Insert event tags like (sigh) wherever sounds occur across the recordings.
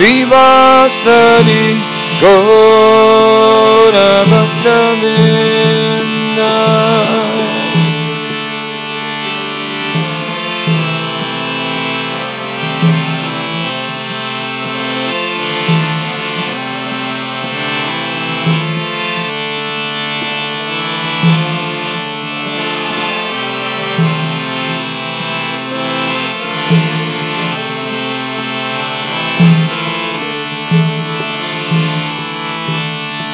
Srivasadi Gaura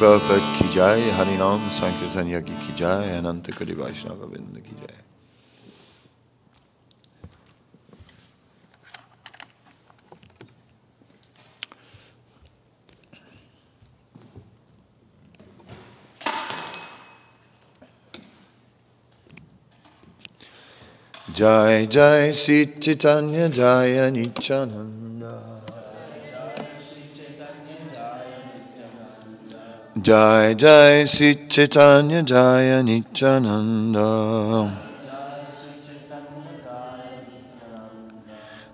Shri Prabhupada ki jai, Harinam Sankirtan Yagi ki jai, Ananta Koti Vaishnava Vrinda ki jai. Jai Jai Sri Chaitanya Jaya Nityananda Jai Jai Sri Chaitanya Jaya Nityananda.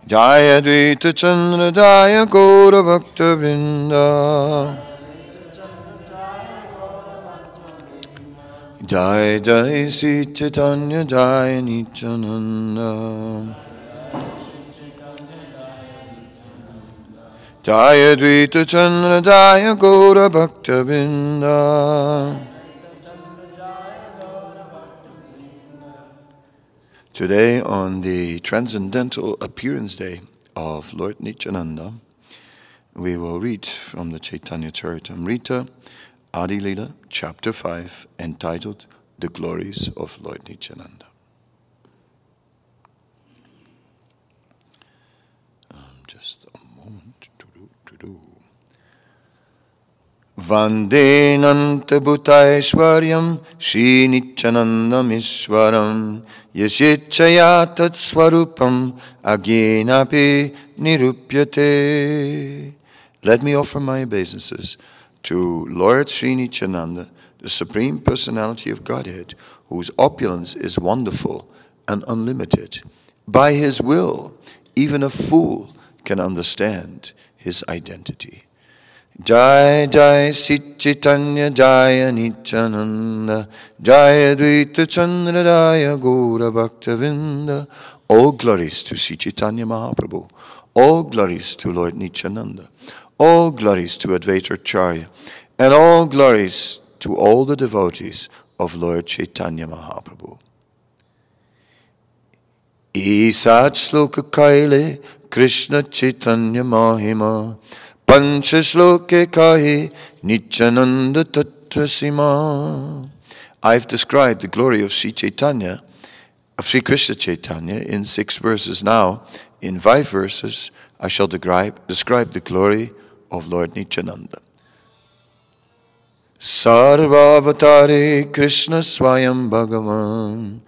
Jaya Dvaita Chandra Jaya Gaura Bhakta Vrinda. Jai Jai Sri Chaitanya Jaya Nityananda Jaya Dvaita Chandra Jaya Bhakta Vrinda Today on the Transcendental Appearance Day of Lord Nityananda, we will read from the Chaitanya Charitamrita, Adi Lila, chapter 5, entitled The Glories of Lord Nityananda. Um, just a moment. To-do, to-do. Vandenanta Bhutaishwaryam Shri Nityanandam Ishwaram Yashechaya Tat Swarupam Agyenapi Nirupyate Let me offer my obeisances to Lord Sri Nityananda, the Supreme Personality of Godhead, whose opulence is wonderful and unlimited. By his will, even a fool can understand his identity. Jai Jai Sri Chaitanya Jaya Nityananda Jaya Dvaita Chandra Jaya Gaura Bhaktavrinda. All glories to Sri Chaitanya Mahaprabhu. All glories to Lord Nityananda. All glories to Advaita Charya. And all glories to all the devotees of Lord Chaitanya Mahaprabhu. Isat Shloka Kaile Krishna Chaitanya Mahima Kahi Nityananda. I've described the glory of Sri Chaitanya, of Sri Krishna Chaitanya, in six verses now. In five verses, I shall describe, describe the glory of Lord Nityananda. Sarvavatari Krishna Swayam Bhagavan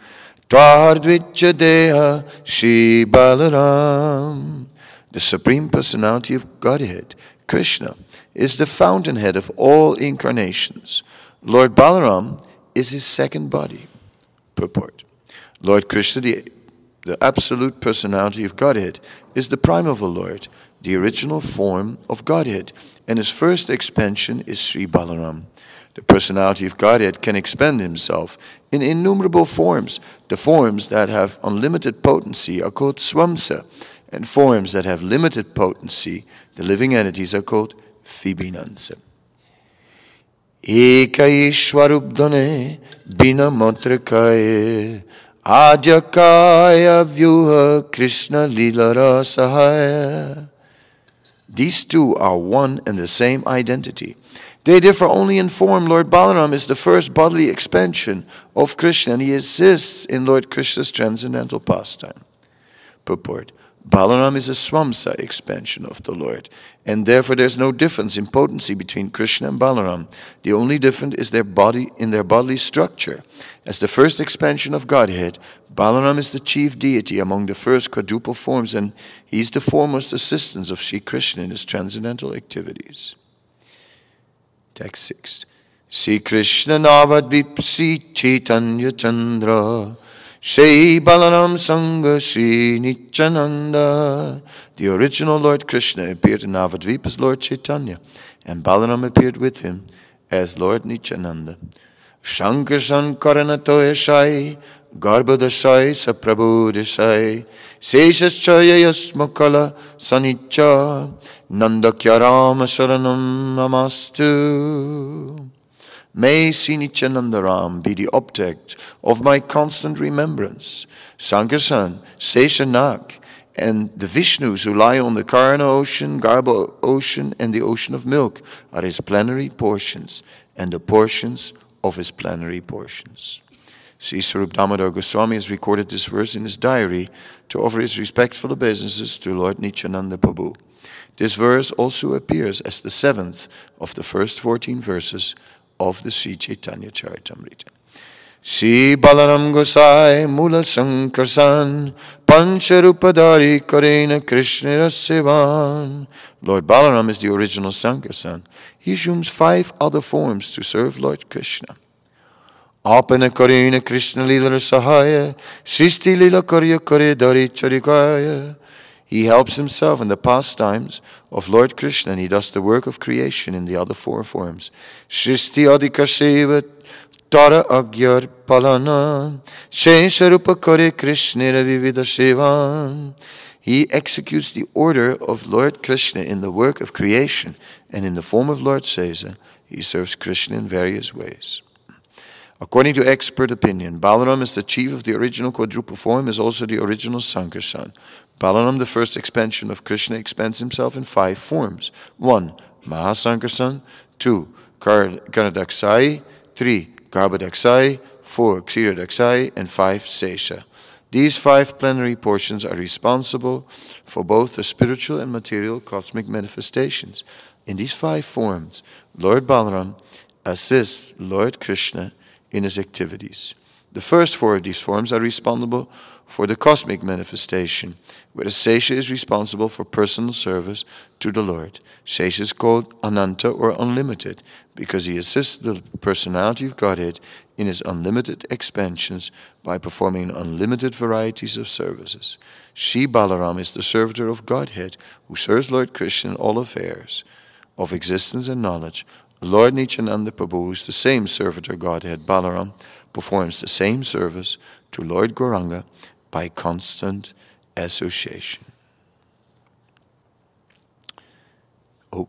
Tvardvicha Deha Shri Balaram The Supreme Personality of Godhead, Krishna, is the fountainhead of all incarnations. Lord Balaram is his second body. Purport. Lord Krishna, the, the absolute personality of Godhead, is the primeval Lord, the original form of Godhead, and his first expansion is Sri Balaram. The personality of Godhead can expand himself in innumerable forms. The forms that have unlimited potency are called swamsa, and forms that have limited potency, the living entities, are called vibhinnamsa. Ekai Shwarubdane Bina Mantrakaye Adyakaya Vyuha Krishna Lilara Sahaya. These two are one and the same identity. They differ only in form. Lord Balaram is the first bodily expansion of Krishna, and he assists in Lord Krishna's transcendental pastime. Purport Balaram is a Swamsa expansion of the Lord, and therefore there's no difference in potency between Krishna and Balaram. The only difference is their body in their bodily structure. As the first expansion of Godhead, Balaram is the chief deity among the first quadruple forms, and he's the foremost assistant of Sri Krishna in his transcendental activities. Text 6. Sri Krishna Navad Vipsi Chaitanya Chandra Shri Balaram Sangha Shri Nityananda. The original Lord Krishna appeared in Navadvip as Lord Chaitanya, and Balaram appeared with him as Lord Nityananda. Shankar Sankarana Toyashai, Garbhodashai Saprabhudashai, Seshachaya Yasmakala Sanitya, Nandakyarama Sharanam Namastu. May Sinichanandaram be the object of my constant remembrance. Sankarsan, Seshanak, and the Vishnus who lie on the Karna ocean, Garbha ocean, and the ocean of milk are his plenary portions, and the portions of his plenary portions. Sri Swarup Damodar Goswami has recorded this verse in his diary to offer his respectful obeisances to Lord Nityananda Prabhu. This verse also appears as the seventh of the first 14 verses of the Sri Chaitanya Charitamrita. Sri Balaram Gosai Mula Sankarsan Pancharupadari Karena Krishna Sevan. Lord Balaram is the original Sankarsan. He assumes five other forms to serve Lord Krishna. Apana Karena Krishna Lila Sahaya Sisti Lila Karya Kare Dari Charikaya. He helps himself in the pastimes of Lord Krishna and he does the work of creation in the other four forms. Shristi Adikasheva Tara Agyar Palana Shesharupa Kare Krishna Vivida. He executes the order of Lord Krishna in the work of creation and in the form of Lord Sesa, he serves Krishna in various ways. According to expert opinion, Balaram is the chief of the original quadruple form, is also the original Sankarsan. Balaram, the first expansion of Krishna, expands himself in five forms. One, Mahasankarsan. Two, Karnadaksai. Three, Garbhadaksai. Four, Ksiradaksai. And five, Sesha. These five plenary portions are responsible for both the spiritual and material cosmic manifestations. In these five forms, Lord Balaram assists Lord Krishna in his activities. The first four of these forms are responsible for the cosmic manifestation, whereas Sesha is responsible for personal service to the Lord. Sesha is called Ananta or unlimited because he assists the personality of Godhead in his unlimited expansions by performing unlimited varieties of services. She, Balaram is the servitor of Godhead who serves Lord Krishna in all affairs of existence and knowledge. Lord Nityananda Prabhu is the same servitor Godhead Balaram performs the same service to Lord Gauranga by constant association. Oh,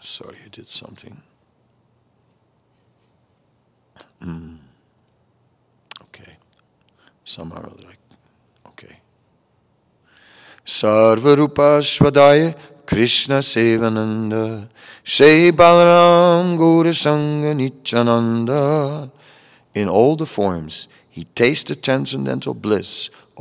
sorry, I did something. Mm. Okay. Somehow like, okay. Sarvarupa Swadaya Krishna Sevananda Shri Balaram Gaura Sangha Nityananda in all the forms, he tasted transcendental bliss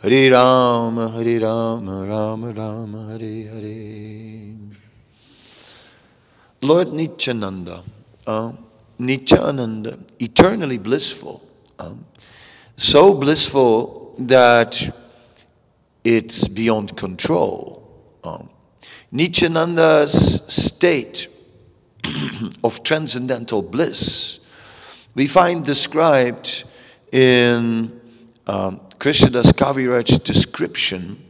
Hare Krishna, Hare Hare, Hare Rama, Hare Hare. Lord Nityananda, uh, Nityananda, eternally blissful, um, so blissful that it's beyond control. Um, Nityananda's state (clears throat) of transcendental bliss we find described in um, Krishnadas Kaviraj description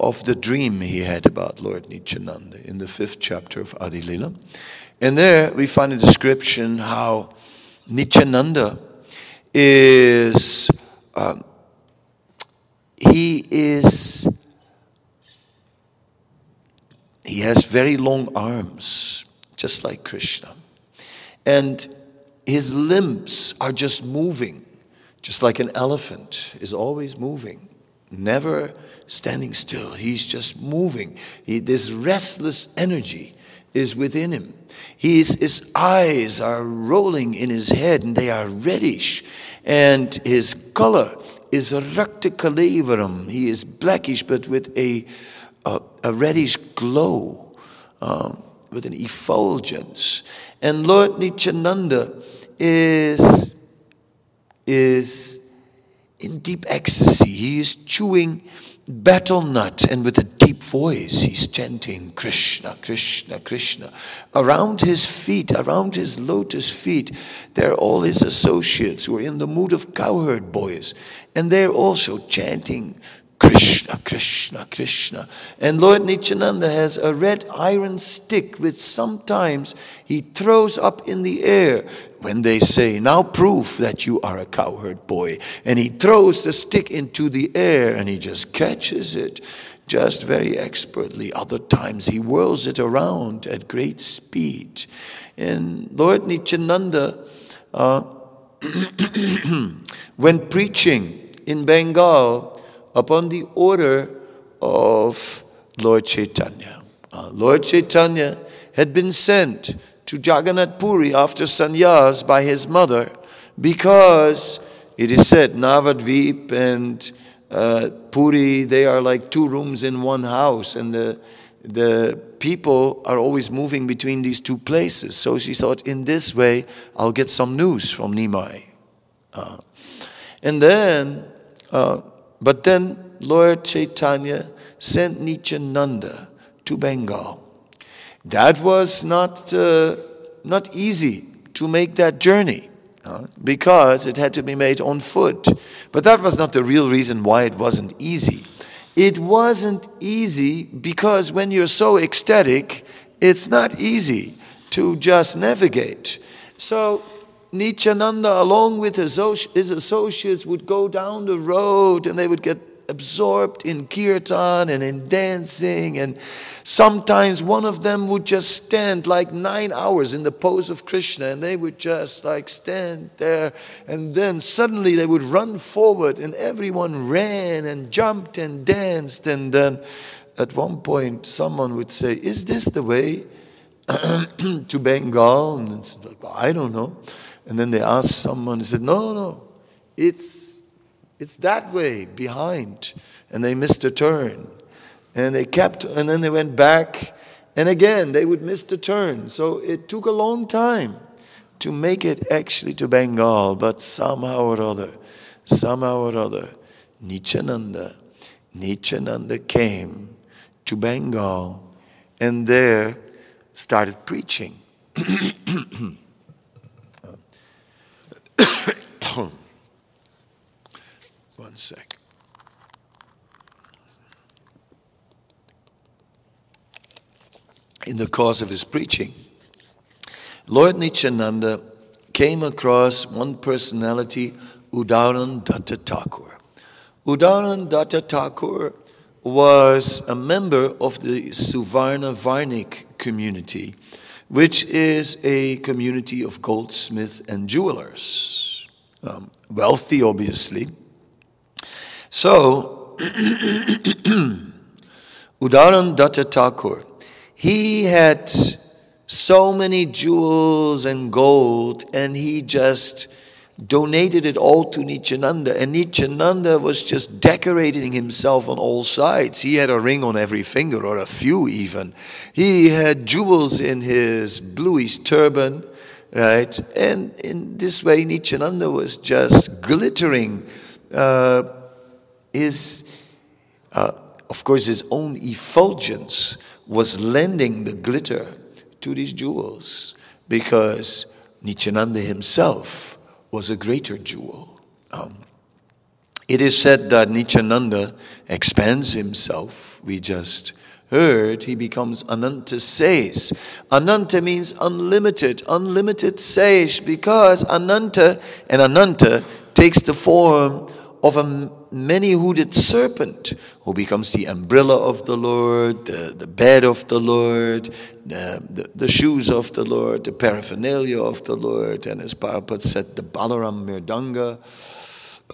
of the dream he had about Lord Nityananda in the fifth chapter of Adi Lila. And there we find a description how Nityananda is, um, he is he has very long arms, just like Krishna. And his limbs are just moving, just like an elephant is always moving, never standing still. He's just moving. He, this restless energy is within him. He's, his eyes are rolling in his head and they are reddish. And his color is racticaleverum. He is blackish but with a a, a reddish glow uh, with an effulgence. And Lord Nityananda is, is in deep ecstasy. He is chewing betel nut and with a deep voice he's chanting Krishna, Krishna, Krishna. Around his feet, around his lotus feet, there are all his associates who are in the mood of cowherd boys. And they're also chanting Krishna, Krishna, Krishna. And Lord Nityananda has a red iron stick which sometimes he throws up in the air when they say, Now prove that you are a cowherd boy. And he throws the stick into the air and he just catches it just very expertly. Other times he whirls it around at great speed. And Lord Nityananda, uh, (clears throat) when preaching in Bengal, upon the order of Lord Chaitanya. Uh, Lord Chaitanya had been sent to Jagannath Puri after sannyas by his mother because it is said Navadvip and uh, Puri, they are like two rooms in one house, and the, the people are always moving between these two places. So she thought, in this way, I'll get some news from Nimai. Uh, and then uh, but then Lord Chaitanya sent Nityananda to Bengal. That was not, uh, not easy to make that journey uh, because it had to be made on foot. But that was not the real reason why it wasn't easy. It wasn't easy because when you're so ecstatic, it's not easy to just navigate. So Nityananda, along with his associates, would go down the road and they would get absorbed in kirtan and in dancing. And sometimes one of them would just stand like nine hours in the pose of Krishna and they would just like stand there. And then suddenly they would run forward and everyone ran and jumped and danced. And then at one point, someone would say, Is this the way (clears throat) to Bengal? And I don't know. And then they asked someone, said, No, no, it's, it's that way behind. And they missed a turn. And they kept, and then they went back. And again, they would miss the turn. So it took a long time to make it actually to Bengal. But somehow or other, somehow or other, Nityananda, Nityananda came to Bengal and there started preaching. One sec. In the course of his preaching, Lord Nityananda came across one personality, Uddharan Datta Thakur. Uddharan Datta Thakur was a member of the Suvarna Vanik community which is a community of goldsmiths and jewelers. Um, wealthy, obviously. So, (clears throat) Uddharan Datta Thakur, he had so many jewels and gold, and he just donated it all to Nityananda. And Nityananda was just decorating himself on all sides. He had a ring on every finger, or a few even. He had jewels in his bluish turban, right? And in this way, Nityananda was just glittering. Uh, his, uh, of course, his own effulgence was lending the glitter to these jewels because Nityananda himself was a greater jewel. Um, it is said that Nityananda expands himself. We just heard he becomes Ananta Sesh. Ananta means unlimited, unlimited Sesh, because Ananta and Ananta takes the form of a many hooded serpent who becomes the umbrella of the Lord, the, the bed of the Lord, the, the, the, shoes of the Lord, the paraphernalia of the Lord, and as Prabhupada said, the Balaram Mridanga.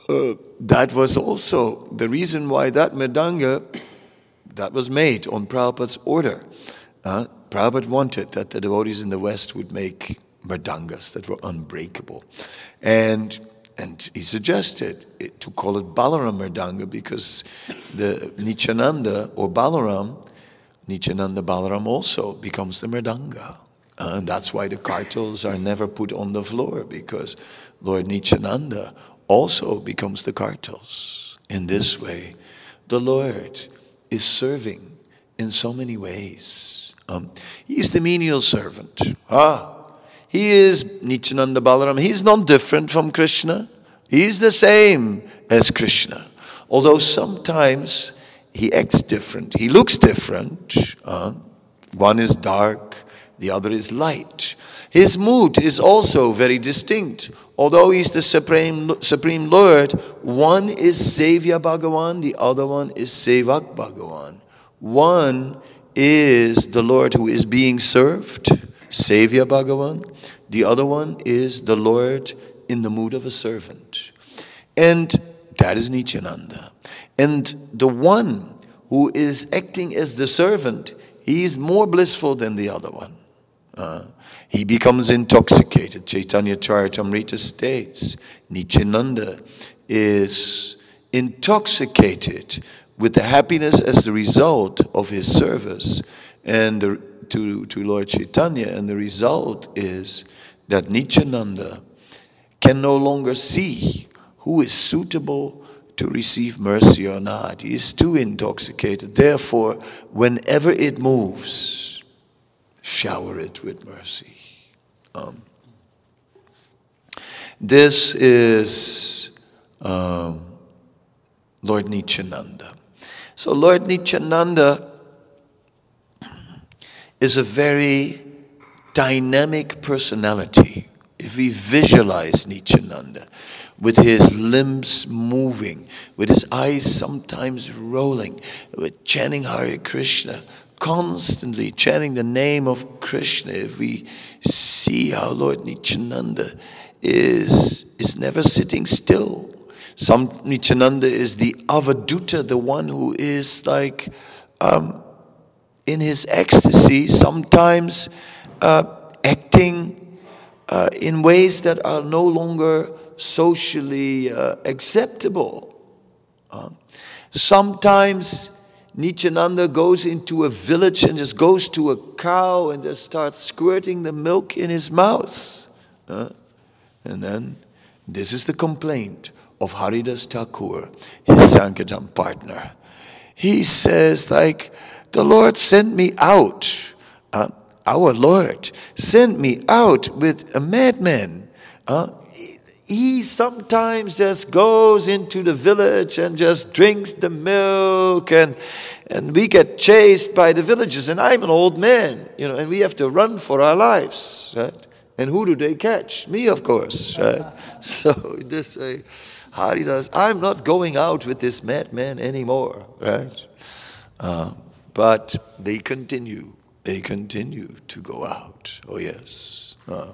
Uh, that was also the reason why that Mridanga that was made on Prabhupada's order. Uh, Prabhupada wanted that the devotees in the West would make mridangas that were unbreakable. And and he suggested it, to call it Balaram Mridanga because the Nityananda or Balaram, Nityananda Balaram also becomes the Mridanga. And that's why the kartals are never put on the floor because Lord Nityananda also becomes the kartals. In this way, the Lord is serving in so many ways. Um, he's the menial servant. Ah, he is Nityananda Balaram. He's not different from Krishna. He's the same as Krishna. Although sometimes he acts different. He looks different. Uh, one is dark, the other is light. His mood is also very distinct. Although he's the supreme, supreme Lord, one is Sevya Bhagavan, the other one is Sevak Bhagavan. One is the Lord who is being served, Sevya Bhagavan. The other one is the Lord in the mood of a servant. And that is Nityananda. And the one who is acting as the servant, he is more blissful than the other one. Uh, he becomes intoxicated. Chaitanya Charitamrita states Nityananda is intoxicated with the happiness as the result of his service and the, to, to Lord Chaitanya, and the result is that Nityananda can no longer see who is suitable to receive mercy or not. He is too intoxicated. Therefore, whenever it moves, shower it with mercy. Um, this is um, Lord Nityananda. So, Lord Nityananda is a very dynamic personality. If we visualize Nityananda with his limbs moving, with his eyes sometimes rolling, with chanting Hare Krishna, constantly chanting the name of Krishna, if we see how Lord Nityananda is, is never sitting still. Some Nityananda is the Avadhuta, the one who is like um, in his ecstasy, sometimes uh, acting uh, in ways that are no longer socially uh, acceptable. Uh, sometimes Nityananda goes into a village and just goes to a cow and just starts squirting the milk in his mouth. Uh, and then this is the complaint of Haridas Thakur, his Sankirtan partner. He says, like, the Lord sent me out. Uh, our Lord sent me out with a madman. Uh, he sometimes just goes into the village and just drinks the milk and and we get chased by the villagers and I'm an old man, you know, and we have to run for our lives, right? And who do they catch? Me, of course, right? (laughs) so this way, Haridas, I'm not going out with this madman anymore, right? Uh, but they continue. They continue to go out. Oh, yes. Uh,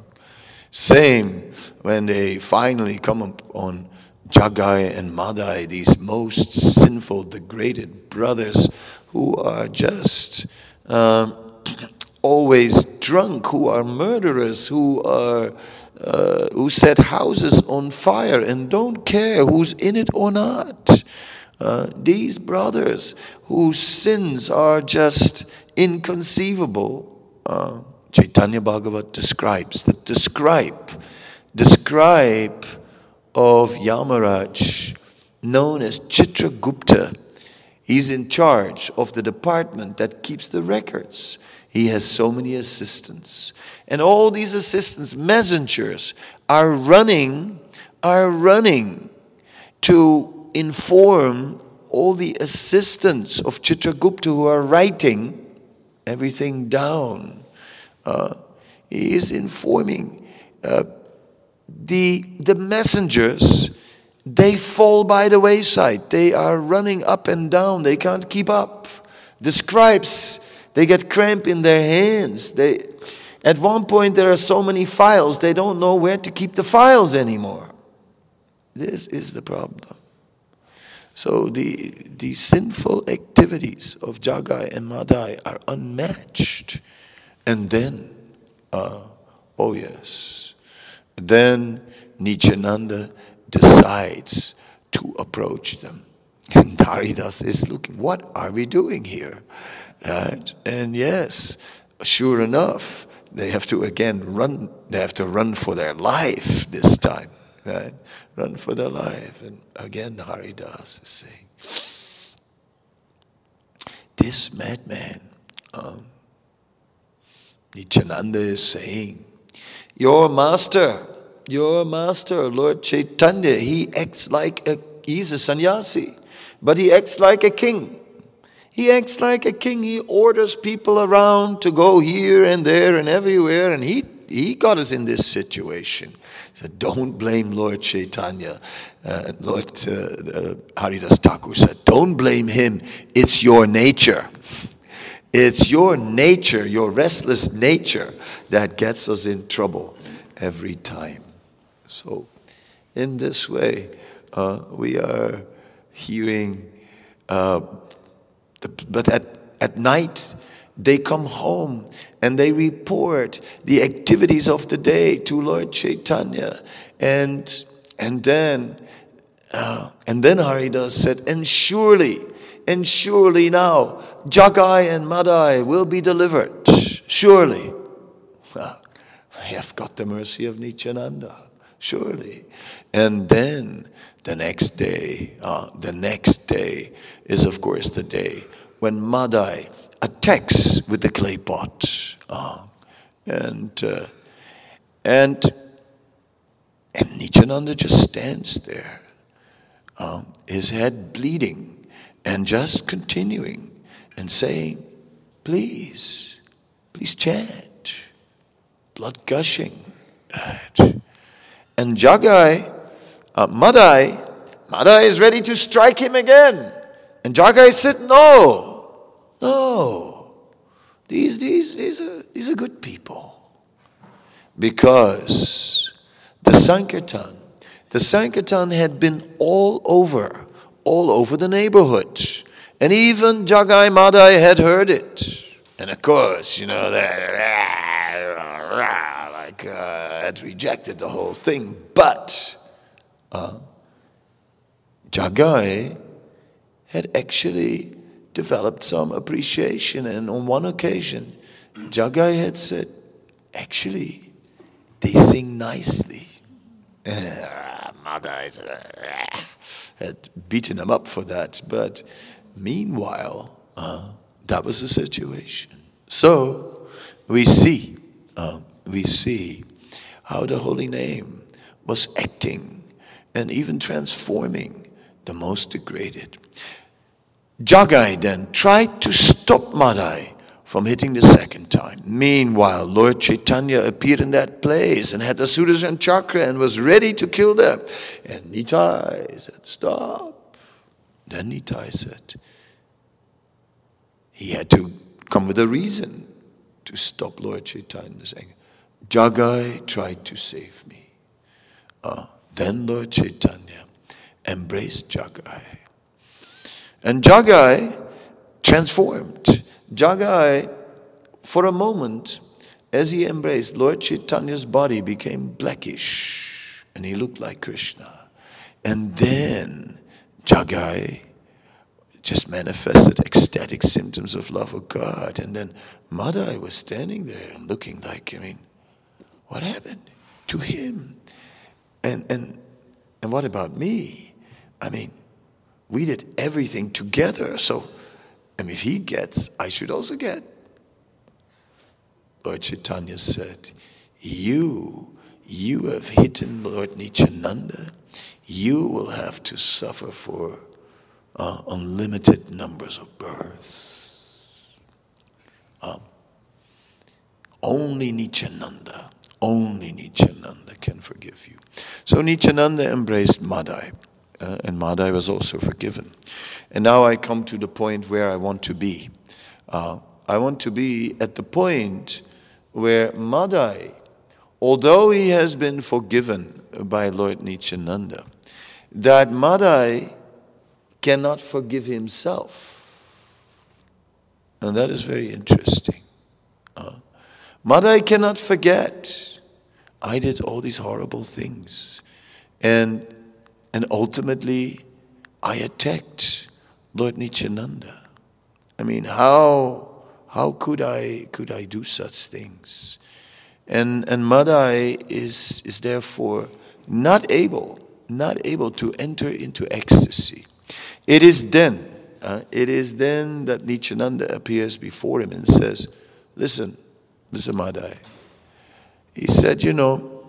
same when they finally come on Jagai and Madai, these most sinful, degraded brothers who are just um, (clears throat) always drunk, who are murderers, who are uh, who set houses on fire and don't care who's in it or not. Uh, these brothers whose sins are just inconceivable. Uh, Chaitanya Bhagavat describes the describe, describe of Yamaraj known as Chitragupta. He's in charge of the department that keeps the records. He has so many assistants. And all these assistants, messengers, are running, are running to inform all the assistants of Chitragupta who are writing everything down. Uh, he is informing uh, the, the messengers, they fall by the wayside. They are running up and down. They can't keep up. The scribes, they get cramp in their hands. They, at one point, there are so many files, they don't know where to keep the files anymore. This is the problem. So the, the sinful activities of Jagai and Madai are unmatched. And then, uh, oh yes, then Nityananda decides to approach them. And Haridas is looking, what are we doing here? Right? And yes, sure enough, they have to again run, they have to run for their life this time right? Run for their life. And again, Haridas is saying, this madman, um, Nityananda is saying, your master, your master, Lord Chaitanya, he acts like a, he's a sannyasi, but he acts like a king. He acts like a king. He orders people around to go here and there and everywhere, and he, he got us in this situation He said, Don't blame Lord Chaitanya. Uh, Lord uh, uh, Haridas Thakur said, Don't blame him. It's your nature. It's your nature, your restless nature, that gets us in trouble every time. So, in this way, uh, we are hearing, uh, but at, at night, they come home and they report the activities of the day to Lord Chaitanya. And, and then, uh, and then Haridas said, and surely, and surely now, Jagai and Madai will be delivered. Surely. I have got the mercy of Nityananda. Surely. And then the next day, uh, the next day is, of course, the day when Madai attacks with the clay pot. Uh, and, uh, and, and Nityananda just stands there, um, his head bleeding, and just continuing and saying, Please, please chant. Blood gushing. Right. And Jagai, uh, Madai, Madai is ready to strike him again. And Jagai said, No, no. These, these, these, are, these are good people. Because the Sankirtan, the Sankirtan had been all over, all over the neighborhood. And even Jagai Madai had heard it. And of course, you know, that like uh, had rejected the whole thing. But uh, Jagai had actually developed some appreciation. And on one occasion, Jagai had said, Actually, they sing nicely. Uh, had beaten him up for that. But meanwhile, uh, that was the situation. So we see, uh, we see how the holy name was acting and even transforming the most degraded. Jagai then tried to stop Madai from hitting the second time. Meanwhile, Lord Chaitanya appeared in that place and had the Sudarshan chakra and was ready to kill them. And Nitai said, Stop. Then Nitai said, He had to come with a reason to stop Lord Chaitanya, saying, Jagai tried to save me. Uh, then Lord Chaitanya embraced Jagai and Jagai transformed. Jagai for a moment, as he embraced, Lord Chaitanya's body became blackish and he looked like Krishna. And then Jagai just manifested ecstatic symptoms of love of God. And then Madai was standing there and looking like, I mean, what happened to him? And, and, and what about me? I mean, we did everything together. So, I mean, if he gets, I should also get. Lord Chaitanya said, You, you have hidden Lord Nityananda. You will have to suffer for uh, unlimited numbers of births. Um, only Nityananda, only Nityananda can forgive you. So Nityananda embraced Madai, uh, and Madai was also forgiven. And now I come to the point where I want to be. Uh, I want to be at the point where Madai, although he has been forgiven by Lord Nityananda, that Madai cannot forgive himself. And that is very interesting. Uh, Madai cannot forget. I did all these horrible things. And, and ultimately, I attacked Lord Nityananda. I mean, how how could I could I do such things? And and Madai is is therefore not able not able to enter into ecstasy. It is then uh, it is then that Nityananda appears before him and says, "Listen, listen, Madai." He said, "You know,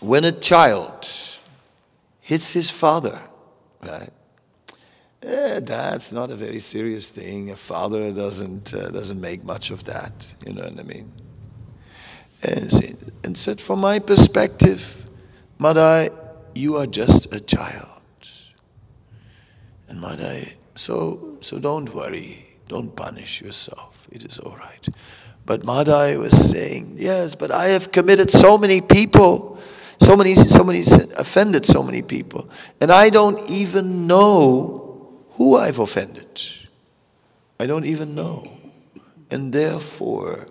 when a child hits his father, right? eh, that's not a very serious thing. A father doesn't, uh, doesn't make much of that. You know what I mean? And, and said, from my perspective, Madai, you are just a child. And Madai, so, so don't worry. Don't punish yourself. It is all right. But Madai was saying, yes, but I have committed so many people, so many, so many, offended so many people. And I don't even know who I've offended. I don't even know. And therefore,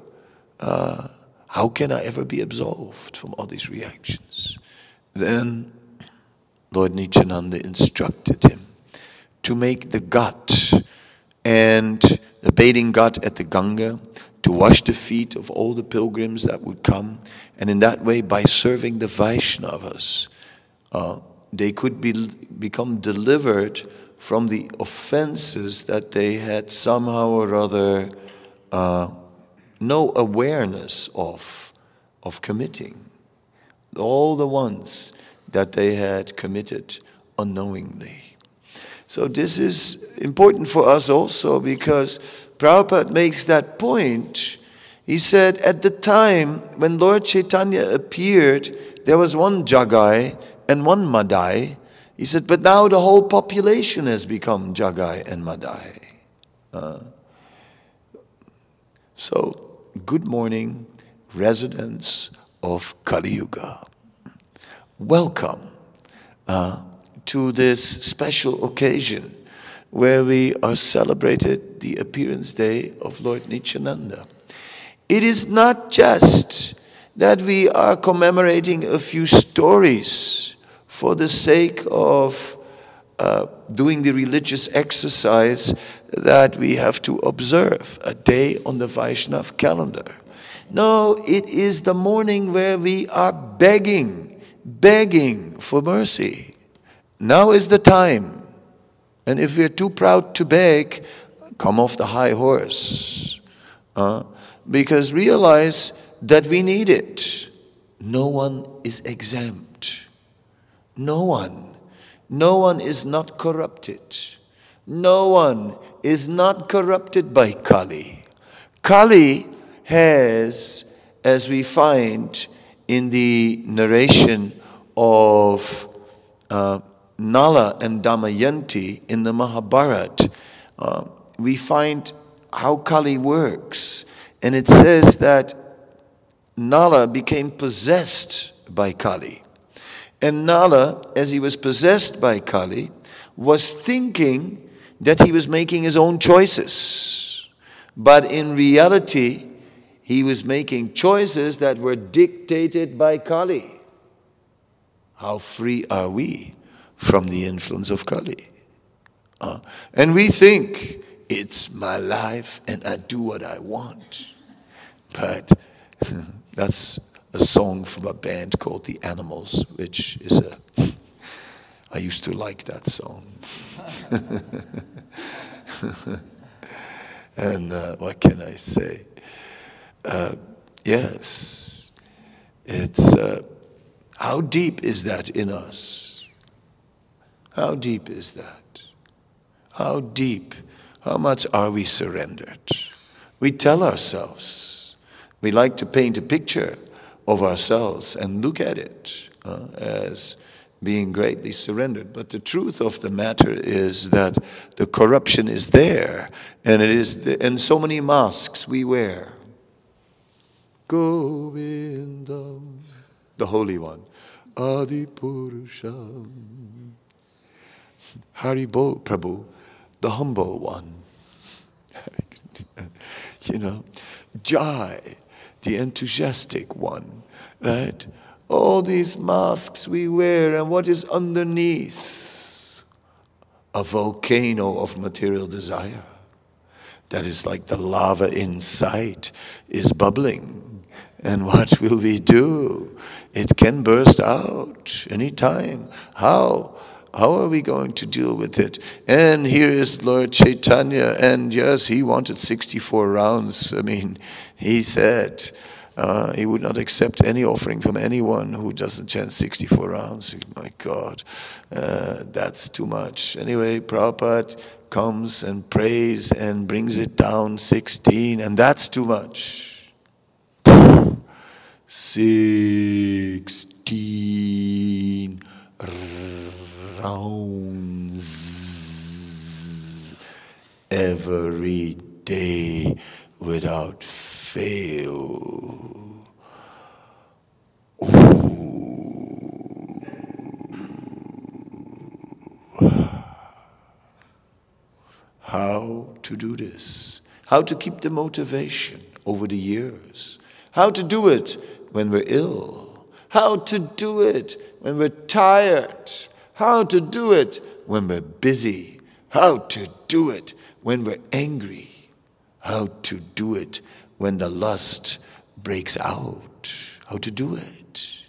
uh, how can I ever be absolved from all these reactions? Then Lord Nityananda instructed him to make the ghat and the bathing ghat at the Ganga, to wash the feet of all the pilgrims that would come, and in that way, by serving the Vaishnavas, uh, they could be, become delivered from the offenses that they had somehow or other uh, no awareness of, of committing. All the ones that they had committed unknowingly. So this is important for us also because Prabhupada makes that point. He said, at the time when Lord Chaitanya appeared, there was one Jagai and one Madai, he said, but now the whole population has become Jagai and Madai. Uh, so, good morning, residents of Kali Yuga. Welcome uh, to this special occasion where we are celebrated the appearance day of Lord Nityananda. It is not just that we are commemorating a few stories for the sake of uh, doing the religious exercise that we have to observe a day on the Vaishnav calendar. No, it is the morning where we are begging, begging for mercy. Now is the time. And if we're too proud to beg, come off the high horse. Uh, because realize that we need it. No one is exempt. No one. No one is not corrupted. No one is not corrupted by Kali. Kali has, as we find in the narration of uh, Nala and Damayanti in the Mahabharata, uh, we find how Kali works. And it says that Nala became possessed by Kali. And Nala, as he was possessed by Kali, was thinking that he was making his own choices. But in reality, he was making choices that were dictated by Kali. How free are we from the influence of Kali? Uh, and we think it's my life and I do what I want. But (laughs) that's a song from a band called The Animals, which is a. I used to like that song. (laughs) and uh, what can I say? Uh, yes, it's. Uh, how deep is that in us? How deep is that? How deep? How much are we surrendered? We tell ourselves. We like to paint a picture of ourselves and look at it uh, as being greatly surrendered. But the truth of the matter is that the corruption is there, and it is the, and so many masks we wear. Govindam, the Holy One, Adipurusham, Haribol Prabhu, the humble one. (laughs) you know, Jai, the enthusiastic one, right? All these masks we wear, and what is underneath? A volcano of material desire. That is like the lava inside is bubbling. And what will we do? It can burst out anytime. How? How are we going to deal with it? And here is Lord Chaitanya, and yes, he wanted 64 rounds. I mean, he said uh, he would not accept any offering from anyone who doesn't chant 64 rounds. My God, uh, that's too much. Anyway, Prabhupada comes and prays and brings it down 16, and that's too much. 16 rounds every day without fail. How to do this? How to keep the motivation over the years? How to do it when we're ill? How to do it when we're tired? How to do it when we're busy, how to do it when we're angry, how to do it when the lust breaks out, how to do it.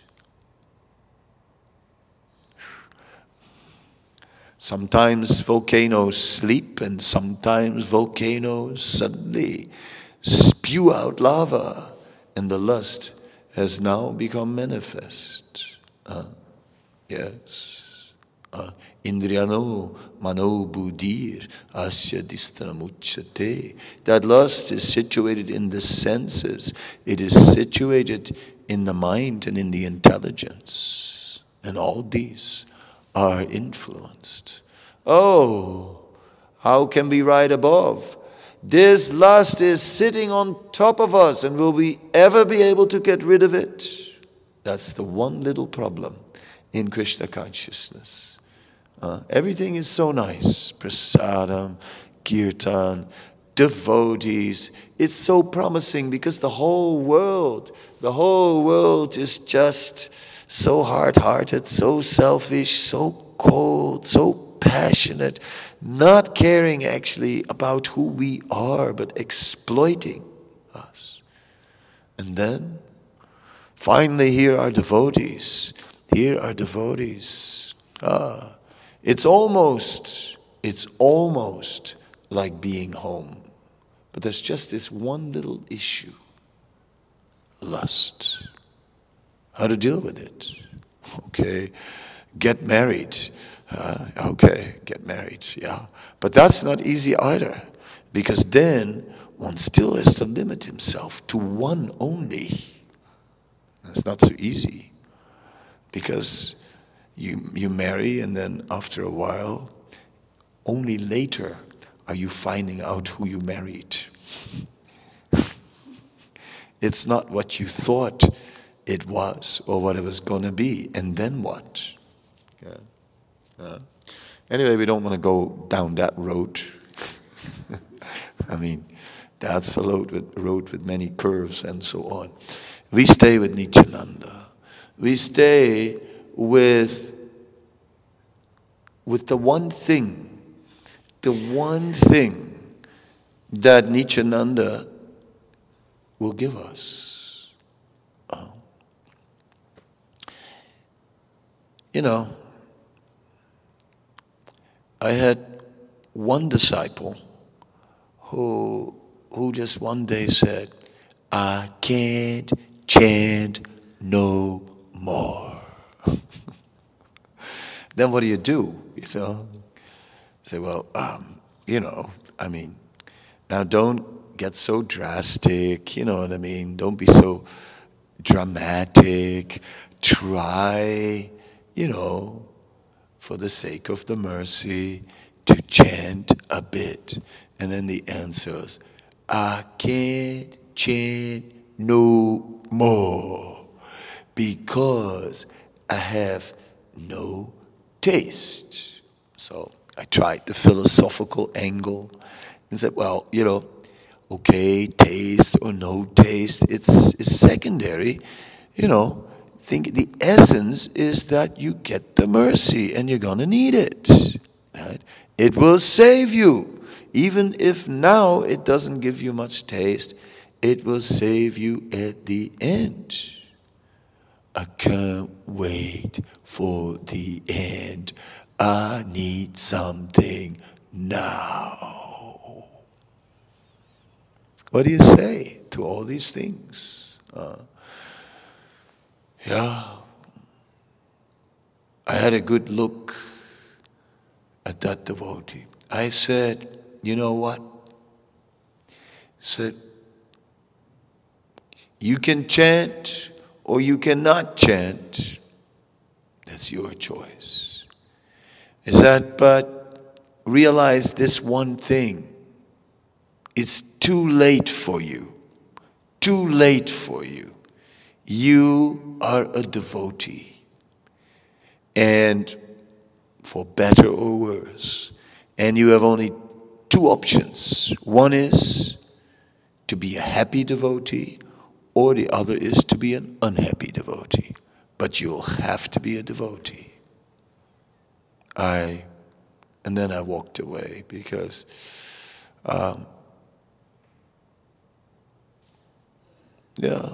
Sometimes volcanoes sleep, and sometimes volcanoes suddenly spew out lava, and the lust has now become manifest. Uh, yes. Indriyano mano buddhir asya distramuchate. That lust is situated in the senses. It is situated in the mind and in the intelligence. And all these are influenced. Oh, how can we ride above? This lust is sitting on top of us, and will we ever be able to get rid of it? That's the one little problem in Krishna consciousness. Uh, everything is so nice. Prasadam, kirtan, devotees. It's so promising because the whole world, the whole world is just so hard hearted, so selfish, so cold, so passionate, not caring actually about who we are, but exploiting us. And then, finally, here are devotees. Here are devotees. Ah, it's almost, it's almost like being home. But there's just this one little issue lust. How to deal with it. Okay. Get married. Uh, okay, get married. Yeah. But that's not easy either. Because then one still has to limit himself to one only. That's not so easy. Because you, you marry, and then after a while, only later are you finding out who you married. (laughs) it's not what you thought it was or what it was going to be. And then what? Yeah. Anyway, we don't want to go down that road. (laughs) I mean, That's a road with, road with many curves and so on. We stay with Nityananda. We stay with, with the one thing, the one thing that Nityananda will give us. Oh. You know, I had one disciple who, who just one day said, I can't chant no more. (laughs) then what do you do? You know? Say, well, um, you know, I mean, now don't get so drastic, you know what I mean? Don't be so dramatic. Try, you know, for the sake of the mercy, to chant a bit. And then the answer is, I can't chant no more because I have no taste. So I tried the philosophical angle and said, well, you know, okay, taste or no taste, it's, it's secondary. You know, think the essence is that you get the mercy and you're going to need it. Right? It will save you. Even if now it doesn't give you much taste, it will save you at the end. I can't wait for the end. I need something now. What do you say to all these things? Uh, yeah. I had a good look at that devotee. I said, you know what? I said, you can chant or you cannot chant. That's your choice. Is that but realize this one thing. It's too late for you. Too late for you. You are a devotee. And for better or worse. And you have only two options. One is to be a happy devotee, or the other is to be an unhappy devotee. But you'll have to be a devotee. I, and then I walked away because um, yeah,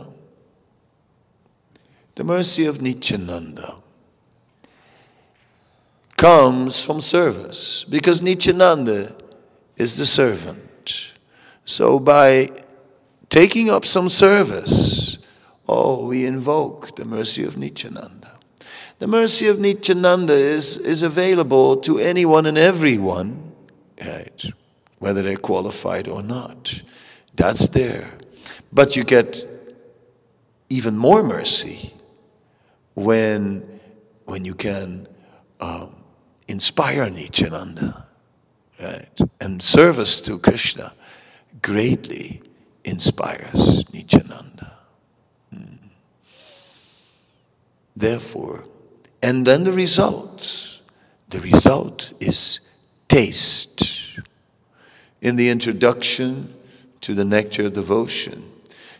the mercy of Nityananda comes from service because Nityananda is the servant. So by taking up some service, oh, we invoke the mercy of Nityananda. The mercy of Nityananda is, is available to anyone and everyone, right? whether they're qualified or not. That's there. But you get even more mercy when, when you can um, inspire Nityananda, right? And service to Krishna greatly inspires Nityananda. Hmm. Therefore, and then the result, the result is taste. In the introduction to the Nectar of Devotion,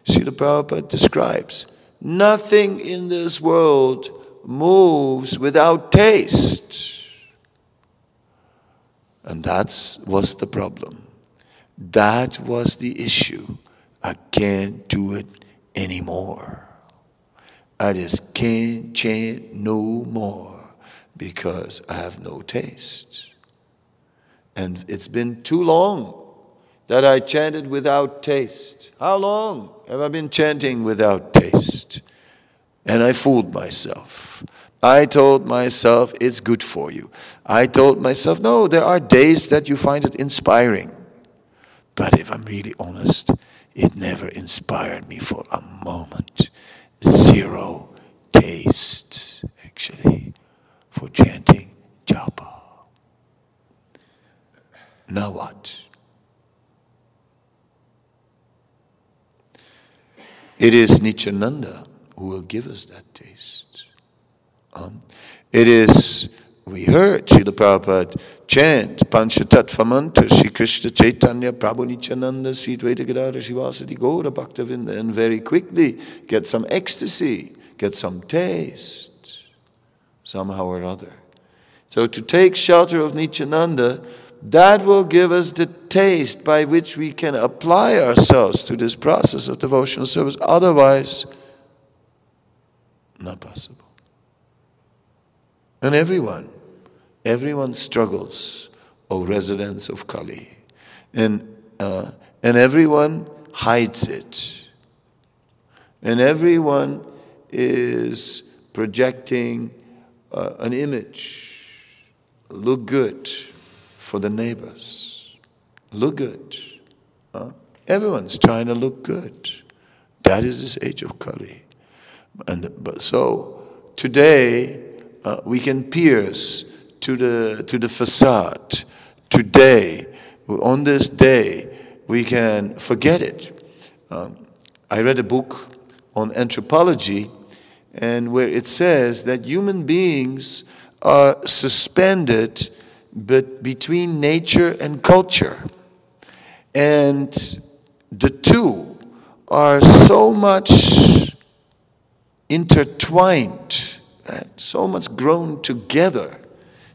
Srila Prabhupada describes nothing in this world moves without taste. And that was the problem. That was the issue. I can't do it anymore. I just can't chant no more because I have no taste. And it's been too long that I chanted without taste. How long have I been chanting without taste? And I fooled myself. I told myself it's good for you. I told myself, no, there are days that you find it inspiring. But if I'm really honest, it never inspired me for a moment. Zero taste, actually, for chanting japa. Now what? It is Nityananda who will give us that taste. Um, it is, we heard Srila Prabhupada chant Panchatattva mantra, Sri Krishna Chaitanya, Prabhu Nityananda, Sri Advaita Gadadhar Srivasadi Gaura Bhaktavrinda, and very quickly get some ecstasy, get some taste, somehow or other. So to take shelter of Nityananda, that will give us the taste by which we can apply ourselves to this process of devotional service. Otherwise, not possible. And everyone, everyone struggles, O residents of Kali. And, uh, and everyone hides it. And everyone is projecting uh, an image. Look good for the neighbors. Look good. Uh, everyone's trying to look good. That is this age of Kali. And but so today uh, we can pierce to the, to the facade. Today, on this day, we can forget it. Um, I read a book on anthropology, and where it says that human beings are suspended but between nature and culture. And the two are so much intertwined right? so much grown together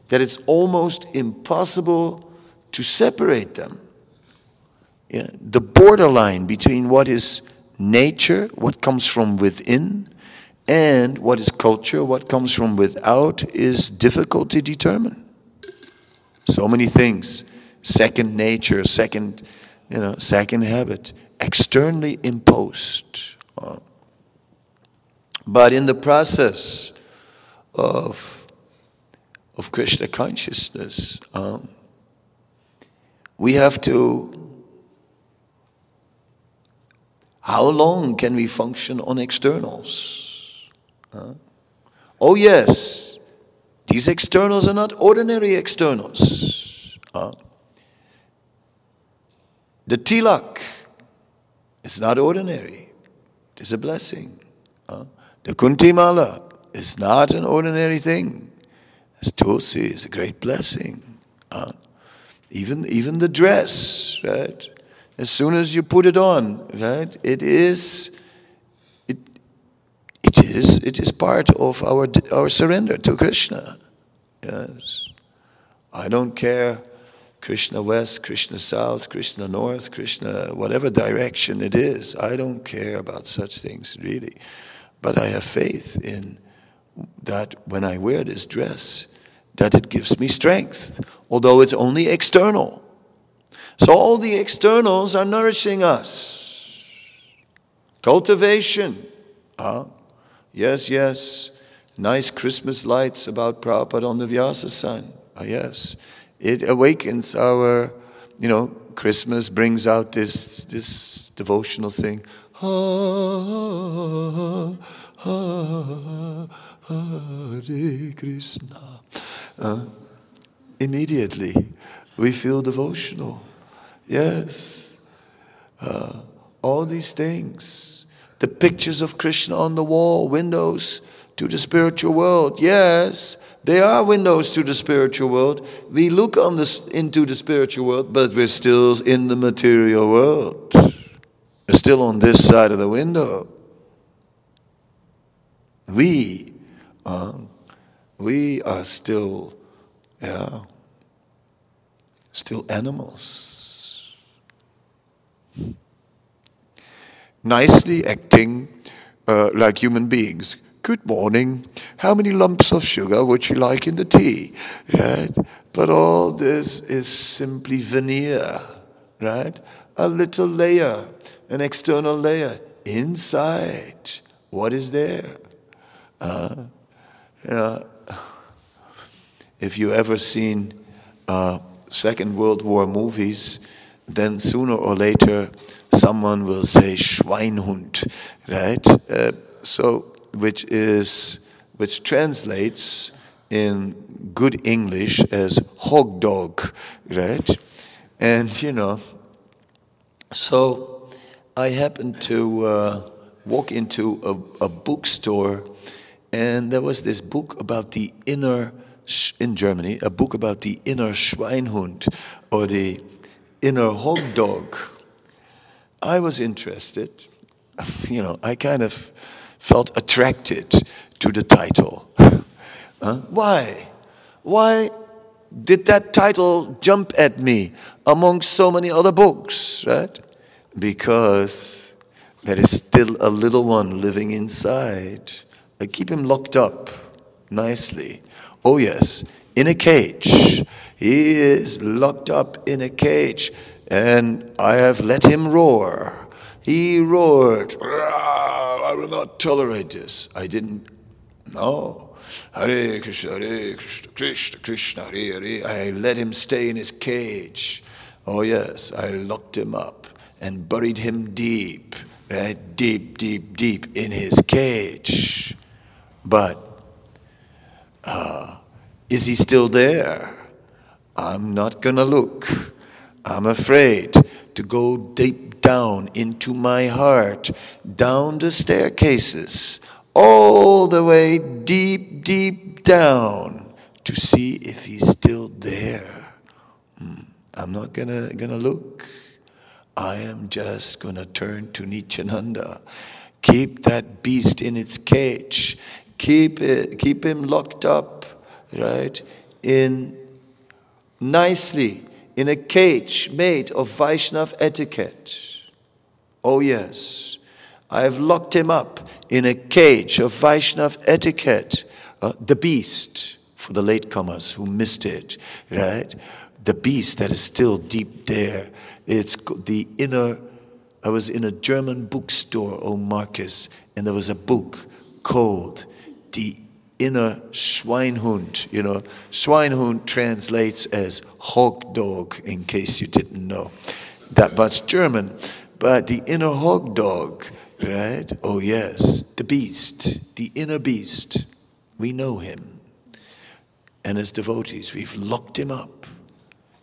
that it's almost impossible to separate them. Yeah? The borderline between what is nature, what comes from within, and what is culture, what comes from without, is difficult to determine. So many things, second nature, second, you know, second habit, externally imposed. Uh, but in the process of, of Krishna consciousness, um, we have to. How long can we function on externals? Uh, oh, yes, these externals are not ordinary externals. Uh, the tilak is not ordinary, it is a blessing. Uh, the kanthimala is not an ordinary thing. Tulsi is a great blessing. Uh, even, even the dress, right? As soon as you put it on, right, it is, it, it is, it is part of our, our surrender to Krishna. Yes. I don't care Krishna West, Krishna South, Krishna North, Krishna, whatever direction it is. I don't care about such things, really. But I have faith in that when I wear this dress, that it gives me strength, although it's only external. So all the externals are nourishing us. Cultivation. Huh? Yes, yes. Nice Christmas lights about Prabhupada on the Vyasasana. Ah, yes. It awakens our, you know, Christmas brings out this, this devotional thing. Ah, ah, Hare Krishna. Uh, immediately, we feel devotional. Yes. Uh, all these things. The pictures of Krishna on the wall, windows to the spiritual world. Yes, they are windows to the spiritual world. We look on this, into the spiritual world, but we're still in the material world. We're still on this side of the window. We uh, we are still, yeah, still animals. Nicely acting uh, like human beings. Good morning. How many lumps of sugar would you like in the tea? Right? But all this is simply veneer, right? A little layer, an external layer. Inside, what is there? Uh, know, if you ever seen uh, Second World War movies, then sooner or later someone will say Schweinehund, right? Uh, so, which is which translates in good English as hog dog, right? And you know, so I happened to uh, walk into a, a bookstore and there was this book about the inner in Germany, a book about the inner Schweinehund or the inner hog dog. I was interested. (laughs) You know, I kind of felt attracted to the title. (laughs) huh? Why? Why did that title jump at me among so many other books, right? Because there is still a little one living inside. I keep him locked up nicely. Oh, yes, in a cage. He is locked up in a cage, and I have let him roar. He roared, I will not tolerate this. I didn't, no. Hare Krishna, Hare Krishna, Krishna, Krishna, Hare Hare. I let him stay in his cage. Oh, yes, I locked him up and buried him deep, right? Deep, deep, deep in his cage. But uh, is he still there? I'm not going to look. I'm afraid to go deep down into my heart, down the staircases, all the way deep, deep down to see if he's still there. Hmm. I'm not gonna, gonna look. I am just gonna turn to Nityananda. Keep that beast in its cage. Keep, keep him locked up, right? In nicely in a cage made of Vaishnav etiquette. Oh, yes, I have locked him up in a cage of Vaishnav etiquette. Uh, the beast, for the latecomers who missed it, right? The beast that is still deep there. It's the inner. I was in a German bookstore, oh Marcus, and there was a book called The inner Schweinehund. You know, Schweinhund translates as hog dog, in case you didn't know that much German. But the inner hog dog, right? Oh, yes, the beast, the inner beast. We know him. And as devotees, we've locked him up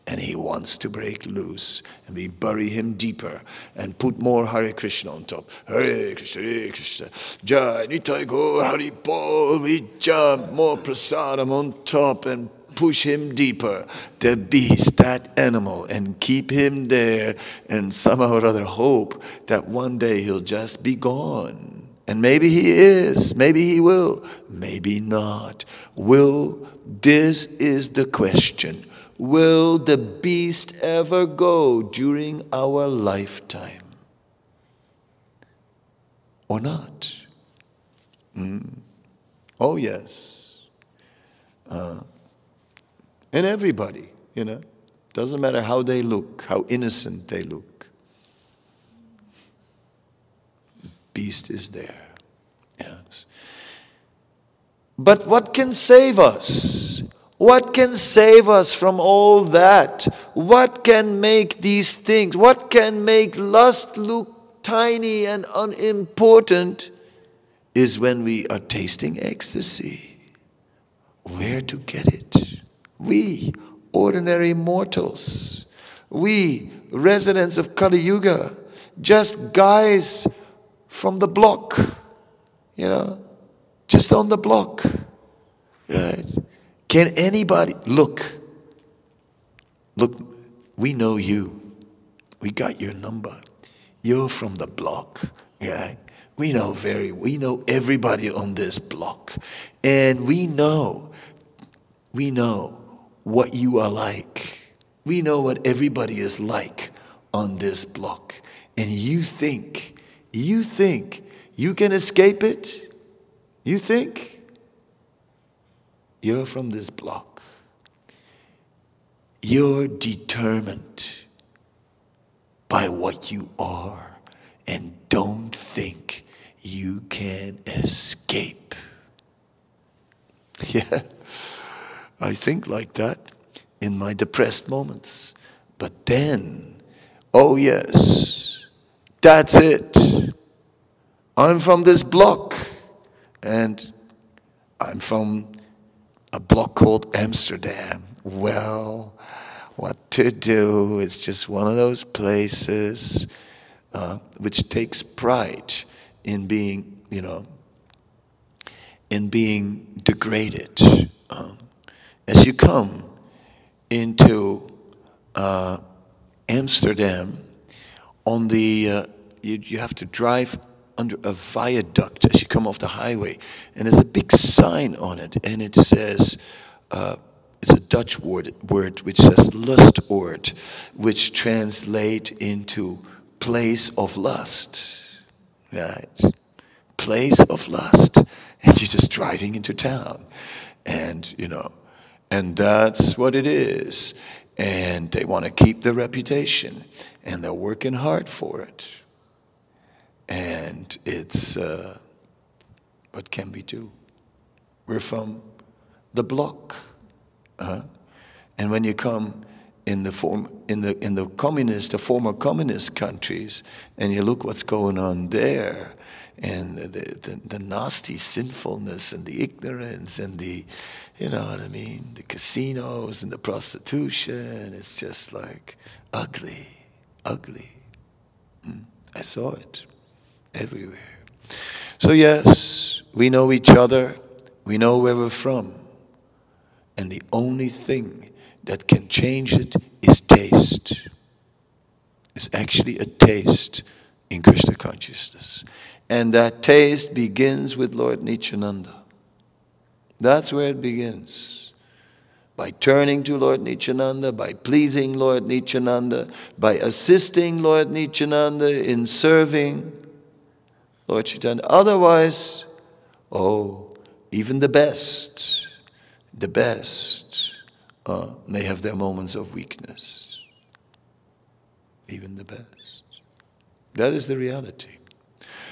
and he wants to break loose. And we bury him deeper and put more Hare Krishna on top. Hare Krishna, Hare Krishna, Jai Nitai Gaur Hari Bol. We jump more prasadam on top and push him deeper, the beast, that animal, and keep him there and somehow or other hope that one day he'll just be gone. And maybe he is, maybe he will, maybe not. Will, this is the question will the beast ever go during our lifetime? Or not? Mm. Oh, yes. Uh, and everybody, you know, doesn't matter how they look, how innocent they look. Beast is there. Yes. But what can save us? What can save us from all that? What can make these things, what can make lust look tiny and unimportant is when we are tasting ecstasy. Where to get it? We, ordinary mortals, we, residents of Kali Yuga, just guys from the block, you know, just on the block, right? Can anybody look? Look, we know you. We got your number. You're from the block, right? We know very, we know everybody on this block. And we know, we know what you are like. We know what everybody is like on this block. And you think, you think you can escape it? You think? You're from this block. You're determined by what you are and don't think you can escape. (laughs) Yeah, I think like that in my depressed moments. But then, oh yes, that's it. I'm from this block and I'm from a block called Amsterdam. Well, what to do? It's just one of those places uh, which takes pride in being, you know, in being degraded, um, as you come into uh, Amsterdam, on the uh, you, you have to drive under a viaduct as you come off the highway, and there's a big sign on it, and it says. Uh, it's a Dutch word, word which says lustoord, which translate into place of lust. Right? Place of lust. And you're just driving into town. And, you know, and that's what it is. And they want to keep their reputation. And they're working hard for it. And it's, uh, what can we do? We're from the block. Uh, and when you come in the form in the in the communist, the former communist countries, and you look what's going on there, and the, the, the nasty sinfulness and the ignorance and the, you know what I mean, the casinos and the prostitution, it's just like ugly, ugly. Mm. I saw it everywhere. So yes, we know each other, we know where we're from. And the only thing that can change it is taste. It's actually a taste in Krishna consciousness. And that taste begins with Lord Nityananda. That's where it begins. By turning to Lord Nityananda, by pleasing Lord Nityananda, by assisting Lord Nityananda in serving Lord Chaitanya. Otherwise, oh, even the best the best uh, may have their moments of weakness. Even the best. That is the reality.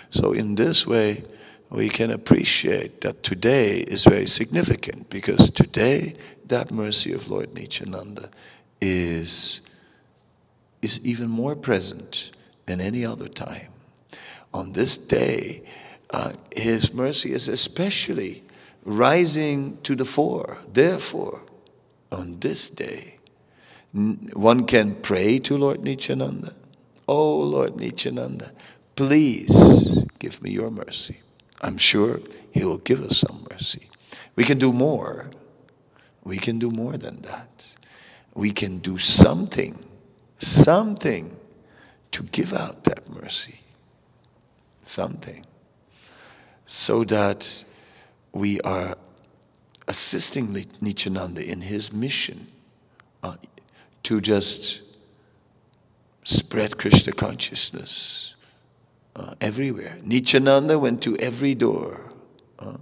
So, in this way, we can appreciate that today is very significant because today, that mercy of Lord Nityananda is, is even more present than any other time. On this day, uh, His mercy is especially rising to the fore. Therefore, on this day, one can pray to Lord Nityananda. Oh, Lord Nityananda, please give me your mercy. I'm sure He will give us some mercy. We can do more. We can do more than that. We can do something, something to give out that mercy. Something. So that we are assisting Nityananda in his mission uh, to just spread Krishna consciousness uh, everywhere. Nityananda went to every door, uh,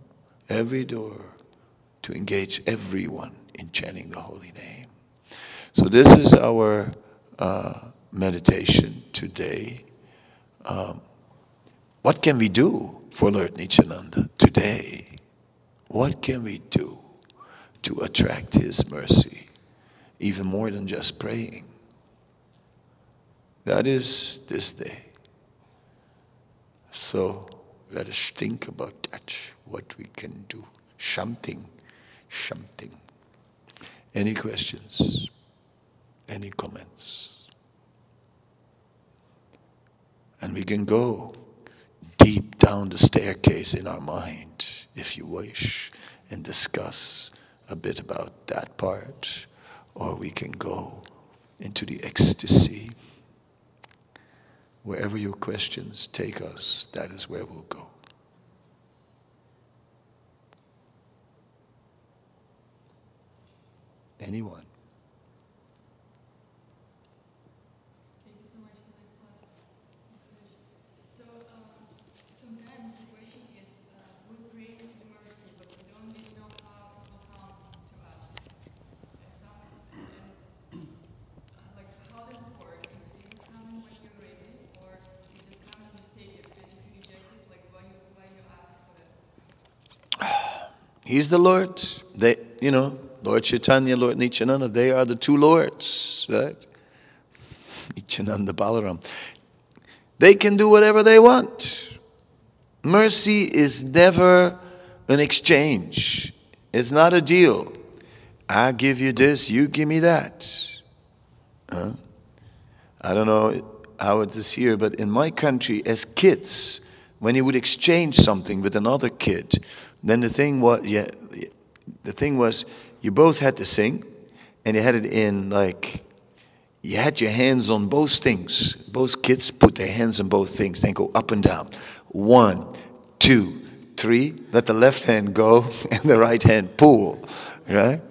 every door, to engage everyone in chanting the holy name. So, this is our uh, meditation today. Um, what can we do for Lord Nityananda today? What can we do to attract His mercy, even more than just praying? That is this day. So let us think about that, what we can do. Something, something. Any questions? Any comments? And we can go deep down the staircase in our mind, if you wish, and discuss a bit about that part, or we can go into the ecstasy. Wherever your questions take us, that is where we'll go. Anyone? He's the Lord. They, you know, Lord Chaitanya, Lord Nityananda, they are the two Lords, right? (laughs) Nityananda Balaram. They can do whatever they want. Mercy is never an exchange. It's not a deal. I give you this, you give me that. Huh? I don't know how it is here, but in my country, as kids, when you would exchange something with another kid, then the thing was, yeah, the thing was, you both had to sing, and you had it in like you had your hands on both things. Both kids put their hands on both things, then go up and down. One, two, three. Let the left hand go (laughs) and the right hand pull, right?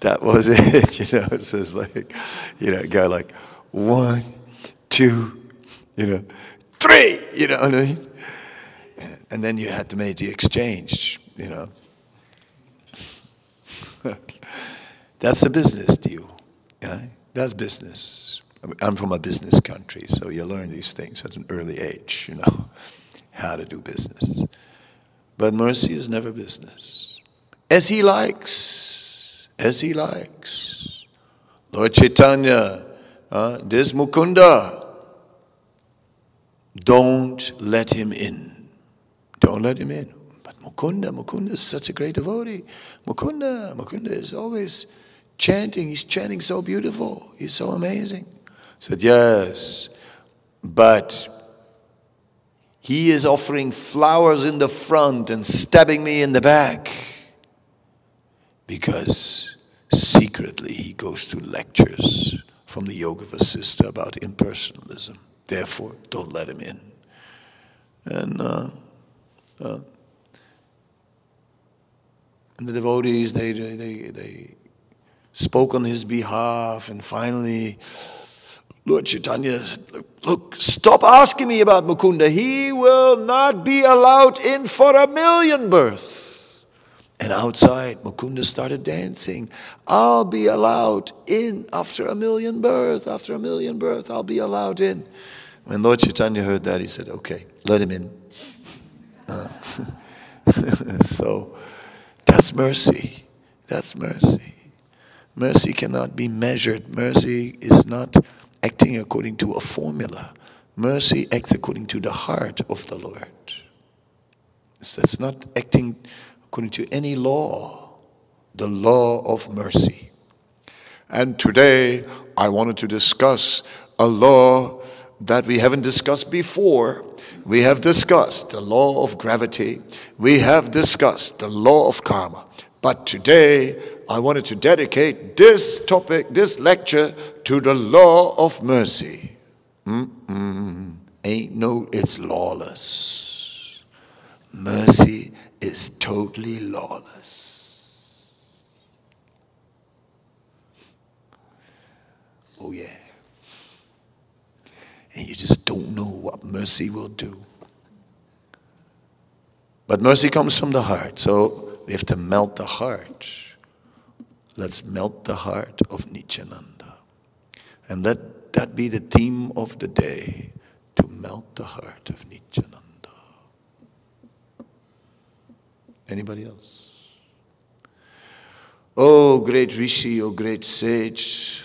That was (laughs) it, you know. It says like, you know, go like one, two, you know, three, you know what I mean? And then you had to make the exchange, you know. (laughs) That's a business deal. Yeah? That's business. I'm from a business country, so you learn these things at an early age, you know, (laughs) how to do business. But mercy is never business. As he likes, as he likes. Lord Chaitanya, uh, this Mukunda, don't let him in. Don't let him in. But Mukunda, Mukunda is such a great devotee. Mukunda, Mukunda is always chanting. He's chanting so beautiful. He's so amazing. I said, Yes, but he is offering flowers in the front and stabbing me in the back because secretly he goes to lectures from the Yoga Vasistha about impersonalism. Therefore, don't let him in. And, uh, uh, and the devotees, they, they, they, spoke on his behalf, and finally, Lord Chaitanya said, Look, stop asking me about Mukunda. He will not be allowed in for a million births. And outside, Mukunda started dancing. I'll be allowed in after a million births. After a million births, I'll be allowed in. When Lord Chaitanya heard that, he said, Okay, let him in. (laughs) So that's mercy. That's mercy. Mercy cannot be measured. Mercy is not acting according to a formula. Mercy acts according to the heart of the Lord. So it's not acting according to any law, the law of mercy. And today I wanted to discuss a law that we haven't discussed before. We have discussed the law of gravity, we have discussed the law of karma. But today I wanted to dedicate this topic, this lecture, to the law of mercy. Mm-mm. Ain't no, it's lawless. Mercy is totally lawless. Oh, yeah. And you just don't know what mercy will do. But mercy comes from the heart, so we have to melt the heart. Let's melt the heart of Nityananda. And let that be the theme of the day to melt the heart of Nityananda. Anybody else? Oh, great Rishi, oh, great sage.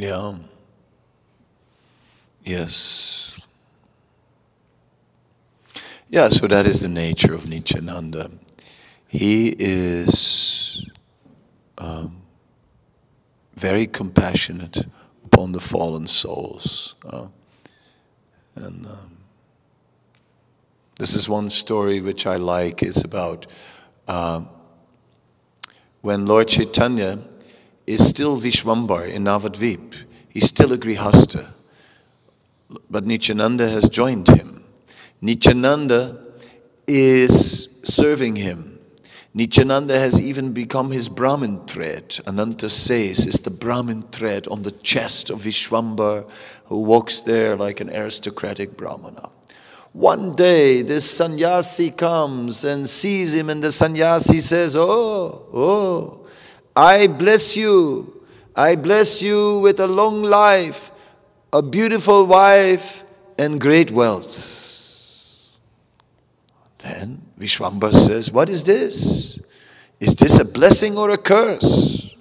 Yeah. Yes. Yeah, so that is the nature of Nityananda. He is um, very compassionate upon the fallen souls. Uh, and um, this is one story which I like. It's about uh, when Lord Chaitanya is still Vishwambar in Navadvip. He's still a Grihastha. But Nityananda has joined him. Nityananda is serving him. Nityananda has even become his Brahmin thread. Ananta says it's the Brahmin thread on the chest of Vishwambar who walks there like an aristocratic Brahmana. One day, this sannyasi comes and sees him, and the sannyasi says, Oh, oh, I bless you. I bless you with a long life. a beautiful wife, and great wealth. Then Vishwambar says, What is this? Is this a blessing or a curse?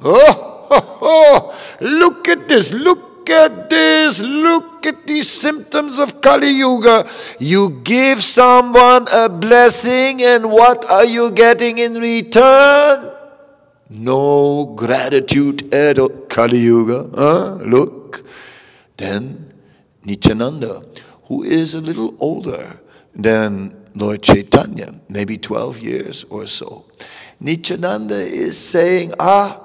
Oh, oh, oh, look at this, look at this, look at these symptoms of Kali Yuga. You give someone a blessing, and what are you getting in return? No gratitude at all. Kali Yuga, huh? Look. Then Nityananda, who is a little older than Lord Chaitanya, maybe 12 years or so. Nityananda is saying, ah,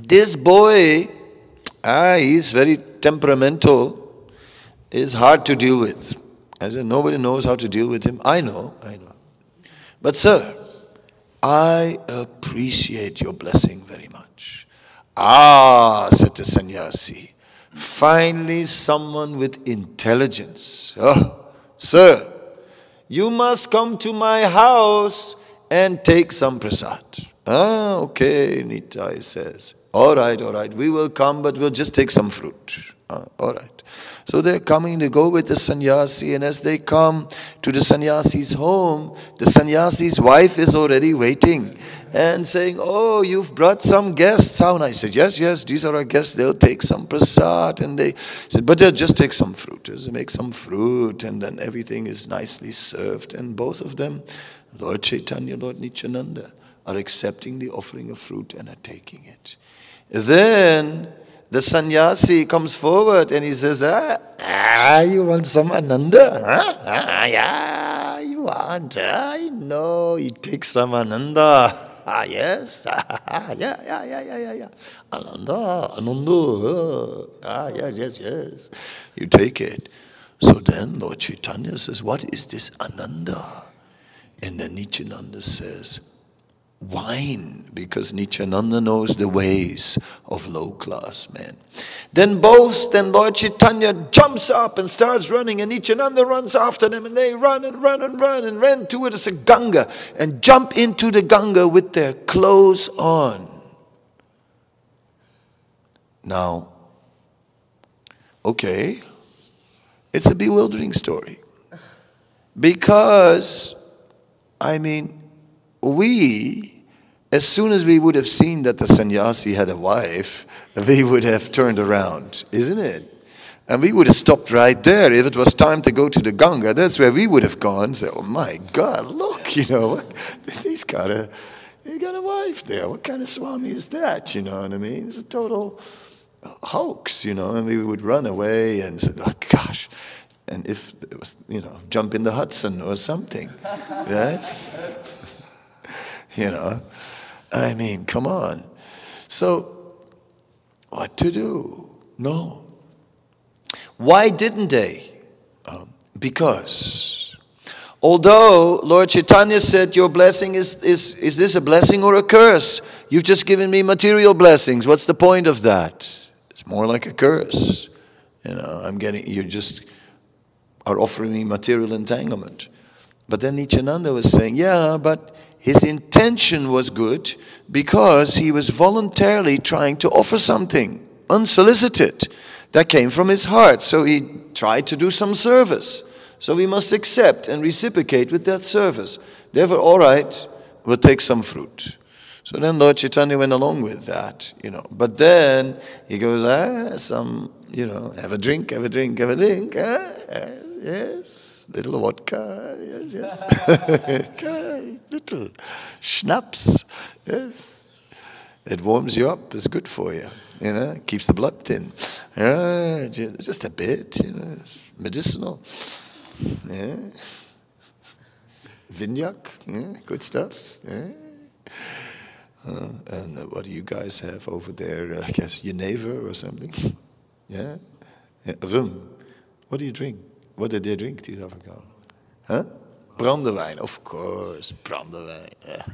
this boy, ah, he's very temperamental, is hard to deal with. I said, nobody knows how to deal with him. I know, I know. But sir, I appreciate your blessing very much. Ah, said the sannyasi, finally someone with intelligence. Oh, sir, you must come to my house and take some prasad. Ah, okay, Nitai says. All right, all right, we will come, but we'll just take some fruit. Ah, all right. So they're coming to go with the sannyasi, and as they come to the sannyasi's home, the sannyasi's wife is already waiting and saying, Oh, you've brought some guests. How nice. I said, Yes, yes, these are our guests. They'll take some prasad. And they said, But they'll just take some fruit. Just make some fruit, and then everything is nicely served. And both of them, Lord Chaitanya, Lord Nityananda, are accepting the offering of fruit and are taking it. Then the sannyasi comes forward and he says, Ah, ah you want some Ananda? Huh? Ah, yeah, you want. I know. You take some Ananda. Ah, yes. Ah, yeah, yeah, yeah, yeah, yeah, yeah. Ananda, Ananda. Ah, yes, yes, yes. You take it. So then Lord Chaitanya says, What is this Ananda? And then Nityananda says, wine because Nityananda knows the ways of low class men. Then both, then Lord Chaitanya jumps up and starts running, and Nityananda runs after them, and they run and run and run and run towards the Ganga and jump into the Ganga with their clothes on. Now, okay, it's a bewildering story because, I mean, we, as soon as we would have seen that the sannyasi had a wife, we would have turned around, isn't it? And we would have stopped right there. If it was time to go to the Ganga, that's where we would have gone. Say, oh my God, look, you know, what? (laughs) he's got a, he got a wife there. What kind of Swami is that? You know what I mean? It's a total hoax, you know. And we would run away and say, oh gosh. And if it was, you know, jump in the Hudson or something, (laughs) right? (laughs) you know. I mean, come on. So, what to do? No. Why didn't they? Um, because although Lord Chaitanya said, Your blessing is, is, is this a blessing or a curse? You've just given me material blessings. What's the point of that? It's more like a curse. You know, I'm getting, you just are offering me material entanglement. But then Nityananda was saying, Yeah, but his intention was good because he was voluntarily trying to offer something unsolicited that came from his heart. So he tried to do some service. So we must accept and reciprocate with that service. Therefore, all right, we'll take some fruit. So then Lord Chaitanya went along with that, you know. But then he goes, ah, some, you know, have a drink, have a drink, have a drink. Ah, ah yes, little vodka, yes, yes. (laughs) little schnapps, yes. It warms you up, it's good for you, you know, keeps the blood thin. Yeah, just a bit, you know, medicinal. Yeah. Vinyak, yeah, good stuff. Yeah. Uh, and uh, what do you guys have over there? Uh, I guess Geneva or something? (laughs) yeah? yeah? Rum. What do you drink? What er did they drink, die Afrikanen? Huh? Brandewijn, of course, brandewijn. Yeah.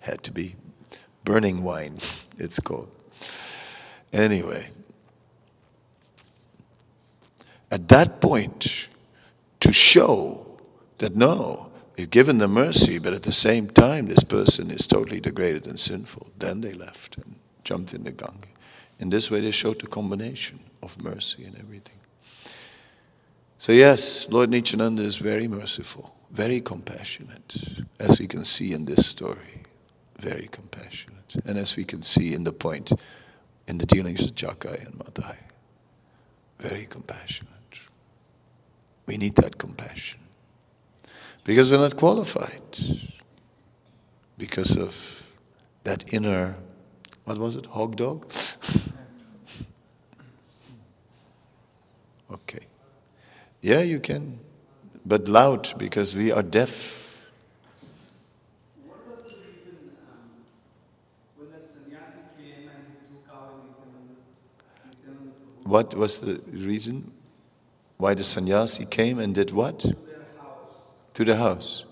Had to be burning wine, it's called. Anyway, at that point, to show that no, you've given them mercy, but at the same time, this person is totally degraded and sinful, then they left and jumped in the Ganga. In this way, they showed the combination of mercy and everything. So, yes, Lord Nityananda is very merciful, very compassionate, as we can see in this story. Very compassionate. And as we can see in the point in the dealings with Jagai and Madhai. Very compassionate. We need that compassion. Because we're not qualified. Because of that inner, what was it, hog dog? (laughs) okay. Yeah, you can, but loud because we are deaf. What was the reason um, when that sannyasi came and he took out Nityananda? Nityananda Prabhu What was the reason why the sannyasi came and did what? to? To the house.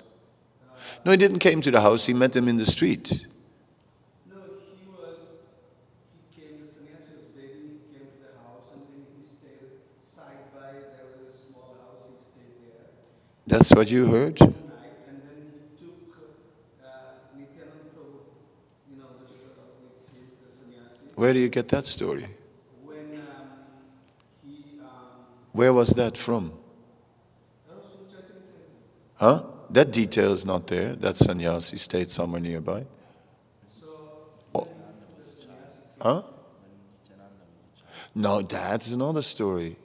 No, he didn't came to the house, he met them in the street. No, he was, he came, the sannyasi was bathing, he came to the house and then he stayed side by, there was a small house, he stayed there That's what you heard? one night and then he took uh, Nityananda Prabhu, you know, the, uh, with what you heard? Where do you get that story? When um, he, um, Where was that from? that was from Chaitanya Charitamrita. Huh? That detail is not there. That sannyasi stayed somewhere nearby. So, Oh. Huh? No, that's another story.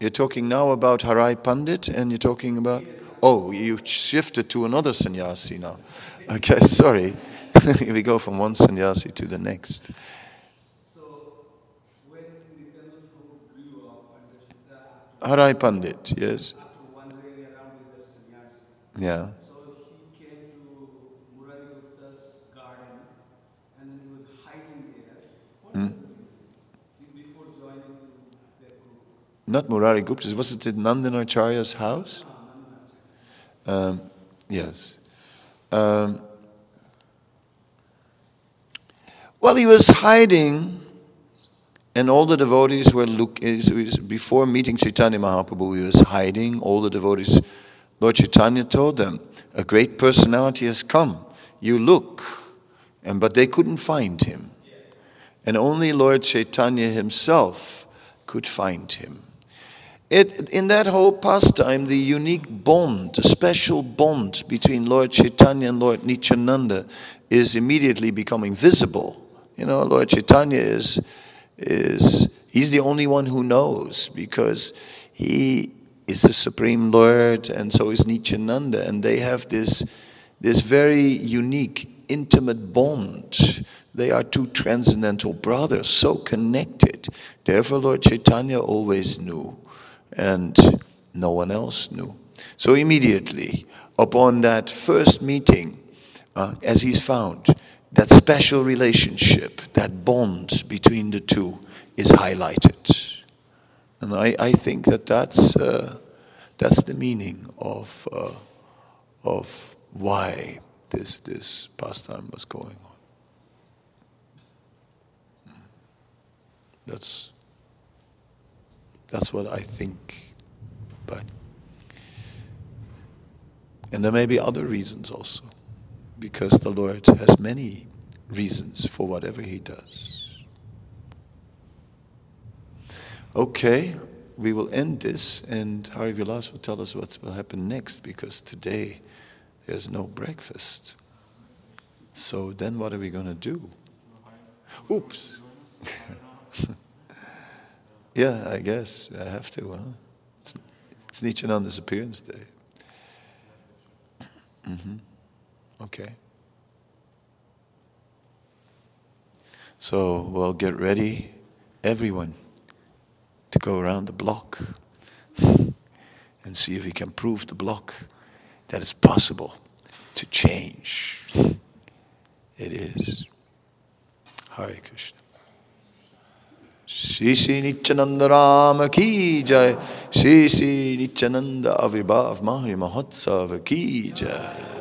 You're talking now about Harai Pandit and you're talking about. Oh, you shifted to another sannyasi now. Okay, (laughs) sorry. (laughs) we go from one sannyasi to the next. So when Nityananda Prabhu grew up and this, Harai Pandit, yes. after wandering around with the sannyasi, Yeah. so he came to Murari Gupta's garden and then he was hiding there. What was the reason? He- Before joining to their group. Not Murari Gupta. Was it at Nandanacharya's house? Um, yes. Um, well, he was hiding, and all the devotees were looking. Before meeting Chaitanya Mahaprabhu, he was hiding. All the devotees, Lord Chaitanya told them, "A great personality has come. You look," and but they couldn't find him, and only Lord Chaitanya himself could find him. It, in that whole pastime, the unique bond, the special bond between Lord Chaitanya and Lord Nityananda is immediately becoming visible. You know, Lord Chaitanya is, is he's the only one who knows because he is the Supreme Lord and so is Nityananda. And they have this, this very unique, intimate bond. They are two transcendental brothers, so connected. Therefore, Lord Chaitanya always knew and no one else knew. So immediately, upon that first meeting, uh, as he's found, that special relationship, that bond between the two is highlighted. And I, I think that that's, uh, that's the meaning of, uh, of why this, this pastime was going on. That's, that's what I think. But and there may be other reasons also, because the Lord has many reasons for whatever He does. Okay, we will end this, and Hari Vilas will tell us what will happen next, because today there's no breakfast. So then what are we going to do? Oops. (laughs) yeah, I guess I have to, huh? It's, it's Nityananda's appearance day. hmm Okay. So we'll get ready, everyone, to go around the block (laughs) and see if we can prove the block that it's possible to change. (laughs) It is. Hare Krishna. Shri Shri Nityananda Rama Ki Jai Shri Shri Nityananda Avirbhav Mahari Mahotsav Ki Jai